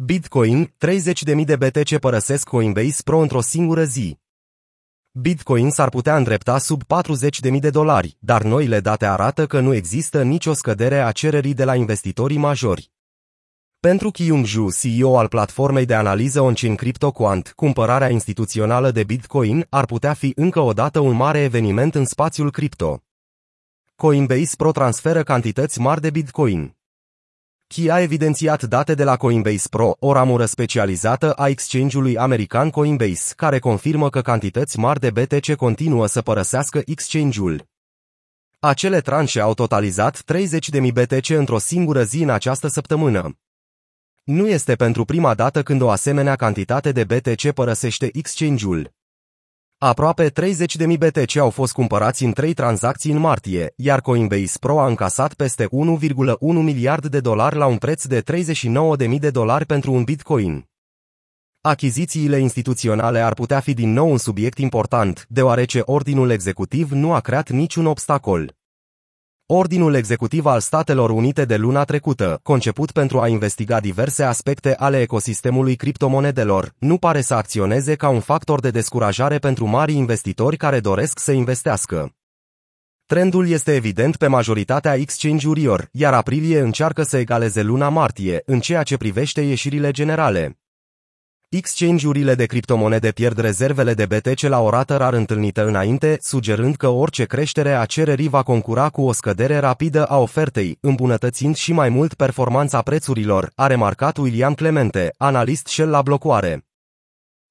Bitcoin, 30.000 de BTC părăsesc Coinbase Pro într-o singură zi. Bitcoin s-ar putea îndrepta sub 40.000 de dolari, dar noile date arată că nu există nicio scădere a cererii de la investitorii majori. Pentru Kyung Ju, CEO al platformei de analiză on-chain CryptoQuant, cumpărarea instituțională de Bitcoin ar putea fi încă o dată un mare eveniment în spațiul cripto. Coinbase Pro transferă cantități mari de Bitcoin. Key a evidențiat date de la Coinbase Pro, o ramură specializată a exchange-ului american Coinbase, care confirmă că cantități mari de BTC continuă să părăsească exchange-ul. Acele tranșe au totalizat 30.000 BTC într-o singură zi în această săptămână. Nu este pentru prima dată când o asemenea cantitate de BTC părăsește exchange-ul. Aproape 30.000 BTC au fost cumpărați în trei tranzacții în martie, iar Coinbase Pro a încasat peste 1,1 miliard de dolari la un preț de 39.000 de dolari pentru un Bitcoin. Achizițiile instituționale ar putea fi din nou un subiect important, deoarece ordinul executiv nu a creat niciun obstacol. Ordinul executiv al Statelor Unite de luna trecută, conceput pentru a investiga diverse aspecte ale ecosistemului criptomonedelor, nu pare să acționeze ca un factor de descurajare pentru mari investitori care doresc să investească. Trendul este evident pe majoritatea exchange-urilor, iar aprilie încearcă să egaleze luna martie în ceea ce privește ieșirile generale. Exchange-urile de criptomonede pierd rezervele de BTC la o rată rar întâlnită înainte, sugerând că orice creștere a cererii va concura cu o scădere rapidă a ofertei, îmbunătățind și mai mult performanța prețurilor, a remarcat William Clemente, analist Shell la blocoare.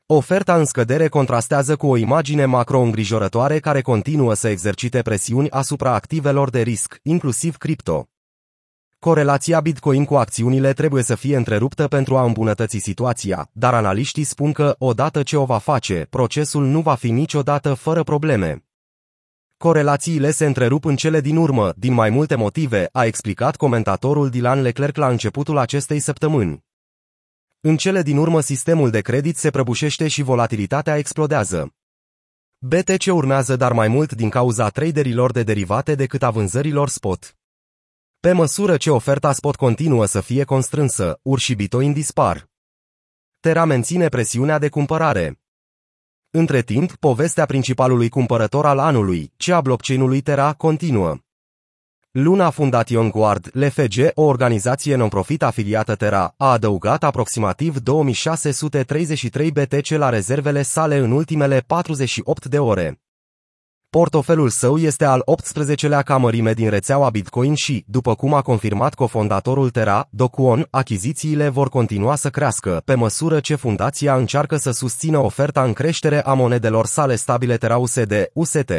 Oferta în scădere contrastează cu o imagine macro îngrijorătoare care continuă să exercite presiuni asupra activelor de risc, inclusiv cripto. Corelația Bitcoin cu acțiunile trebuie să fie întreruptă pentru a îmbunătăți situația, dar analiștii spun că, odată ce o va face, procesul nu va fi niciodată fără probleme. Corelațiile se întrerup în cele din urmă, din mai multe motive, a explicat comentatorul Dylan Leclerc la începutul acestei săptămâni. În cele din urmă sistemul de credit se prăbușește și volatilitatea explodează. BTC urmează dar mai mult din cauza traderilor de derivate decât a vânzărilor spot. Pe măsură ce oferta spot continuă să fie constrânsă, ur și Bitcoin dispar. Terra menține presiunea de cumpărare. Între timp, povestea principalului cumpărător al anului, cea a blockchain-ului Terra, continuă. Luna Foundation Guard, LFG, o organizație non-profit afiliată Terra, a adăugat aproximativ 2633 BTC la rezervele sale în ultimele 48 de ore. Portofelul său este al 18-lea ca mărime din rețeaua Bitcoin și, după cum a confirmat cofondatorul Terra, Dokwon, achizițiile vor continua să crească, pe măsură ce fundația încearcă să susțină oferta în creștere a monedelor sale stabile Terra USD, UST.